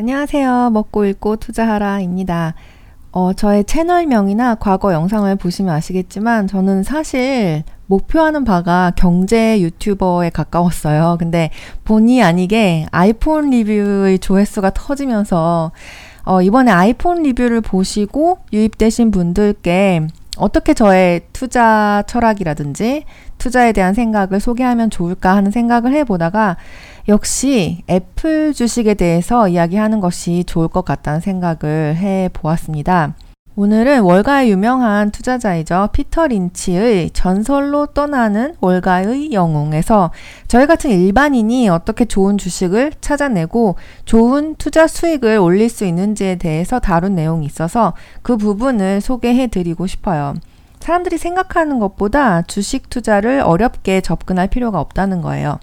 안녕하세요. 먹고 읽고 투자하라입니다. 어, 저의 채널명이나 과거 영상을 보시면 아시겠지만 저는 사실 목표하는 바가 경제 유튜버에 가까웠어요. 근데 본의 아니게 아이폰 리뷰의 조회수가 터지면서 어, 이번에 아이폰 리뷰를 보시고 유입되신 분들께 어떻게 저의 투자 철학이라든지 투자에 대한 생각을 소개하면 좋을까 하는 생각을 해보다가 역시 애플 주식에 대해서 이야기하는 것이 좋을 것 같다는 생각을 해 보았습니다. 오늘은 월가의 유명한 투자자이죠. 피터 린치의 전설로 떠나는 월가의 영웅에서 저희 같은 일반인이 어떻게 좋은 주식을 찾아내고 좋은 투자 수익을 올릴 수 있는지에 대해서 다룬 내용이 있어서 그 부분을 소개해 드리고 싶어요. 사람들이 생각하는 것보다 주식 투자를 어렵게 접근할 필요가 없다는 거예요.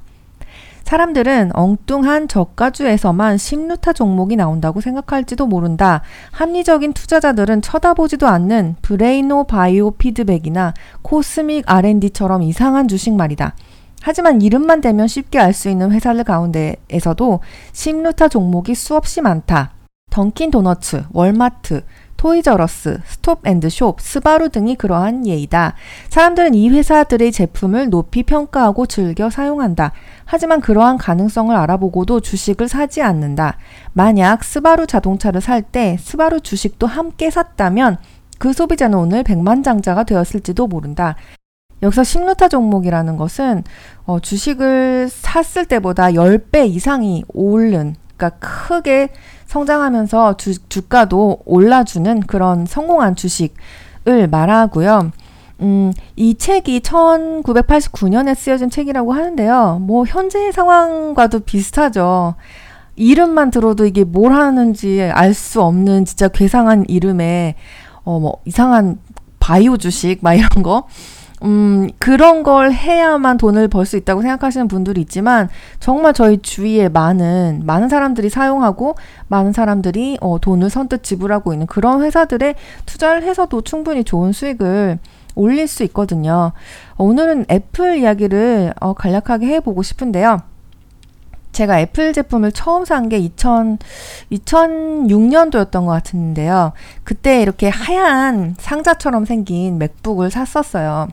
사람들은 엉뚱한 저가주에서만 십루타 종목이 나온다고 생각할지도 모른다. 합리적인 투자자들은 쳐다보지도 않는 브레이노 바이오 피드백이나 코스믹 R&D처럼 이상한 주식 말이다. 하지만 이름만 대면 쉽게 알 수 있는 회사들 가운데에서도 십루타 종목이 수없이 많다. 던킨 도너츠, 월마트, 토이저러스, 스톱앤드숍, 스바루 등이 그러한 예이다. 사람들은 이 회사들의 제품을 높이 평가하고 즐겨 사용한다. 하지만 그러한 가능성을 알아보고도 주식을 사지 않는다. 만약 스바루 자동차를 살 때 스바루 주식도 함께 샀다면 그 소비자는 오늘 백만장자가 되었을지도 모른다. 여기서 심루타 종목이라는 것은 어, 주식을 샀을 때보다 10배 이상이 오른 그러니까 크게 성장하면서 주, 주가도 올라주는 그런 성공한 주식을 말하고요. 음, 이 책이 1989년에 쓰여진 책이라고 하는데요. 뭐, 현재 상황과도 비슷하죠. 이름만 들어도 이게 뭘 하는지 알 수 없는 진짜 괴상한 이름에, 어, 뭐, 이상한 바이오 주식, 막 이런 거. 음, 그런 걸 해야만 돈을 벌 수 있다고 생각하시는 분들이 있지만 정말 저희 주위에 많은 많은 사람들이 사용하고 많은 사람들이 어, 돈을 선뜻 지불하고 있는 그런 회사들에 투자를 해서도 충분히 좋은 수익을 올릴 수 있거든요. 오늘은 애플 이야기를 어, 간략하게 해보고 싶은데요. 제가 애플 제품을 처음 산 게 2000, 2006년도였던 것 같은데요. 그때 이렇게 하얀 상자처럼 생긴 맥북을 샀었어요.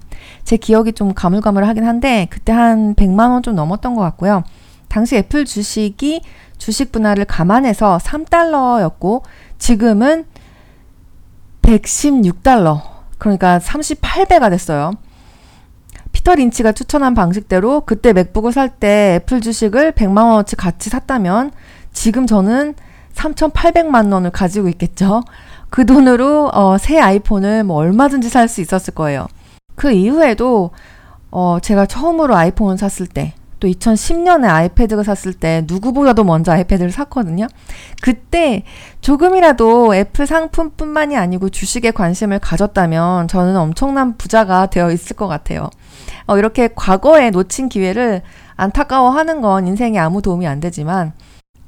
제 기억이 좀 가물가물하긴 한데, 그때 한 100만원 좀 넘었던 것 같고요. 당시 애플 주식이 주식 분할을 감안해서 3달러였고, 지금은 116달러. 그러니까 38배가 됐어요. 피터 린치가 추천한 방식대로 그때 맥북을 살 때 애플 주식을 100만 원어치 같이 샀다면 지금 저는 3,800만 원을 가지고 있겠죠. 그 돈으로 어, 새 아이폰을 뭐 얼마든지 살 수 있었을 거예요. 그 이후에도 어, 제가 처음으로 아이폰을 샀을 때, 또 2010년에 아이패드를 샀을 때 누구보다도 먼저 아이패드를 샀거든요. 그때 조금이라도 애플 상품뿐만이 아니고 주식에 관심을 가졌다면 저는 엄청난 부자가 되어 있을 것 같아요. 어, 이렇게 과거에 놓친 기회를 안타까워하는 건 인생에 아무 도움이 안 되지만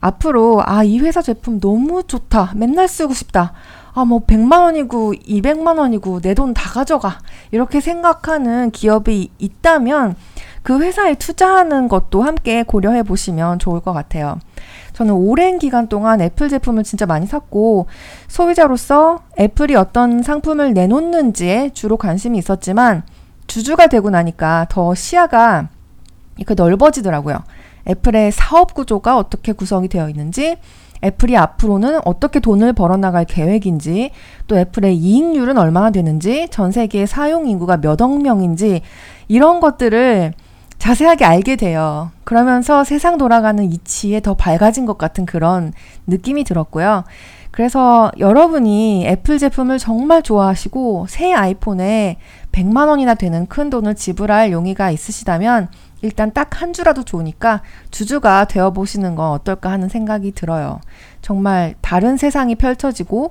앞으로 아, 이 회사 제품 너무 좋다. 맨날 쓰고 싶다. 아, 뭐 100만 원이고 200만 원이고 내 돈 다 가져가. 이렇게 생각하는 기업이 있다면 그 회사에 투자하는 것도 함께 고려해 보시면 좋을 것 같아요. 저는 오랜 기간 동안 애플 제품을 진짜 많이 샀고 소비자로서 애플이 어떤 상품을 내놓는지에 주로 관심이 있었지만 주주가 되고 나니까 더 시야가 이렇게 넓어지더라고요. 애플의 사업 구조가 어떻게 구성이 되어 있는지, 애플이 앞으로는 어떻게 돈을 벌어나갈 계획인지, 또 애플의 이익률은 얼마나 되는지, 전 세계의 사용 인구가 몇 억 명인지, 이런 것들을 자세하게 알게 돼요. 그러면서 세상 돌아가는 이치에 더 밝아진 것 같은 그런 느낌이 들었고요. 그래서 여러분이 애플 제품을 정말 좋아하시고 새 아이폰에 100만 원이나 되는 큰 돈을 지불할 용의가 있으시다면 일단 딱 한 주라도 좋으니까 주주가 되어 보시는 건 어떨까 하는 생각이 들어요. 정말 다른 세상이 펼쳐지고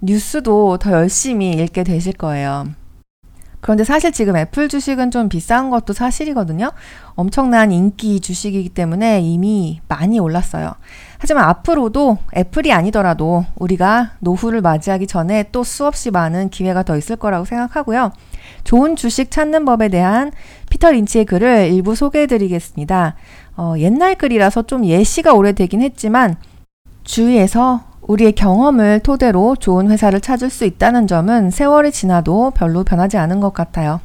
뉴스도 더 열심히 읽게 되실 거예요. 그런데 사실 지금 애플 주식은 좀 비싼 것도 사실이거든요. 엄청난 인기 주식이기 때문에 이미 많이 올랐어요. 하지만 앞으로도 애플이 아니더라도 우리가 노후를 맞이하기 전에 또 수없이 많은 기회가 더 있을 거라고 생각하고요. 좋은 주식 찾는 법에 대한 피터 린치의 글을 일부 소개해 드리겠습니다. 어, 옛날 글이라서 좀 예시가 오래되긴 했지만 주위에서 우리의 경험을 토대로 좋은 회사를 찾을 수 있다는 점은 세월이 지나도 별로 변하지 않은 것 같아요.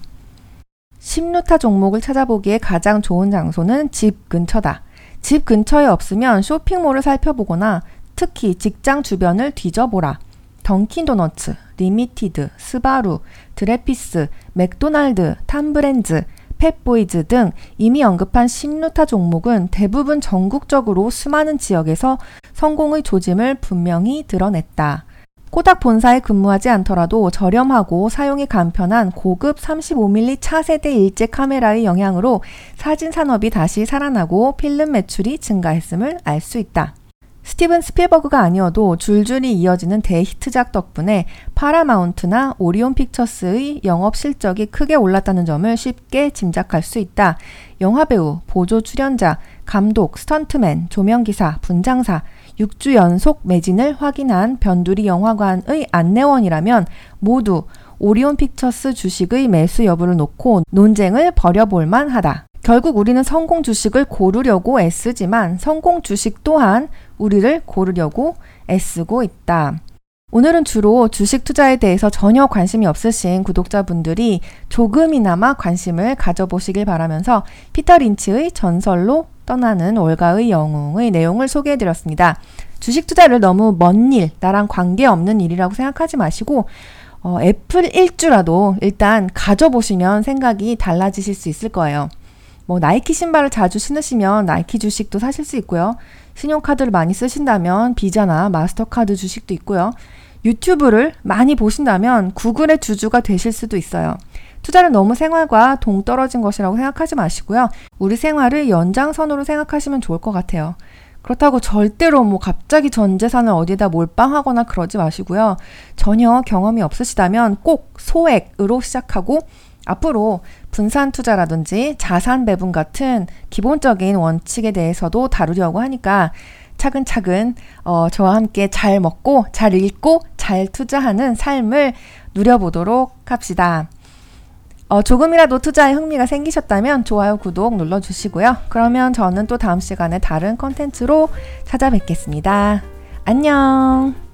10루타 종목을 찾아보기에 가장 좋은 장소는 집 근처다. 집 근처에 없으면 쇼핑몰을 살펴보거나 특히 직장 주변을 뒤져보라. 던킨도너츠, 리미티드, 스바루, 드레퓌스, 맥도날드, 탐브랜즈, 펩보이즈 등 이미 언급한 10루타 종목은 대부분 전국적으로 수많은 지역에서 성공의 조짐을 분명히 드러냈다. 코닥 본사에 근무하지 않더라도 저렴하고 사용이 간편한 고급 35mm 차세대 일제 카메라의 영향으로 사진 산업이 다시 살아나고 필름 매출이 증가했음을 알 수 있다. 스티븐 스필버그가 아니어도 줄줄이 이어지는 대히트작 덕분에 파라마운트나 오리온 픽처스의 영업 실적이 크게 올랐다는 점을 쉽게 짐작할 수 있다. 영화배우, 보조 출연자, 감독, 스턴트맨, 조명기사, 분장사, 6주 연속 매진을 확인한 변두리 영화관의 안내원이라면 모두 오리온 픽처스 주식의 매수 여부를 놓고 논쟁을 벌여볼 만하다. 결국 우리는 성공 주식을 고르려고 애쓰지만 성공 주식 또한 우리를 고르려고 애쓰고 있다. 오늘은 주로 주식 투자에 대해서 전혀 관심이 없으신 구독자분들이 조금이나마 관심을 가져보시길 바라면서 피터 린치의 전설로 떠나는 월가의 영웅의 내용을 소개해드렸습니다. 주식 투자를 너무 먼 일, 나랑 관계없는 일이라고 생각하지 마시고 어, 애플 일주라도 일단 가져보시면 생각이 달라지실 수 있을 거예요. 뭐 나이키 신발을 자주 신으시면 나이키 주식도 사실 수 있고요. 신용카드를 많이 쓰신다면 비자나 마스터카드 주식도 있고요. 유튜브를 많이 보신다면 구글의 주주가 되실 수도 있어요. 투자는 너무 생활과 동떨어진 것이라고 생각하지 마시고요. 우리 생활을 연장선으로 생각하시면 좋을 것 같아요. 그렇다고 절대로 뭐 갑자기 전 재산을 어디다 몰빵하거나 그러지 마시고요. 전혀 경험이 없으시다면 꼭 소액으로 시작하고 앞으로 분산 투자라든지 자산 배분 같은 기본적인 원칙에 대해서도 다루려고 하니까 차근차근 어, 저와 함께 잘 먹고 잘 읽고 잘 투자하는 삶을 누려보도록 합시다. 어, 조금이라도 투자에 흥미가 생기셨다면 좋아요, 구독 눌러주시고요. 그러면 저는 또 다음 시간에 다른 컨텐츠로 찾아뵙겠습니다. 안녕!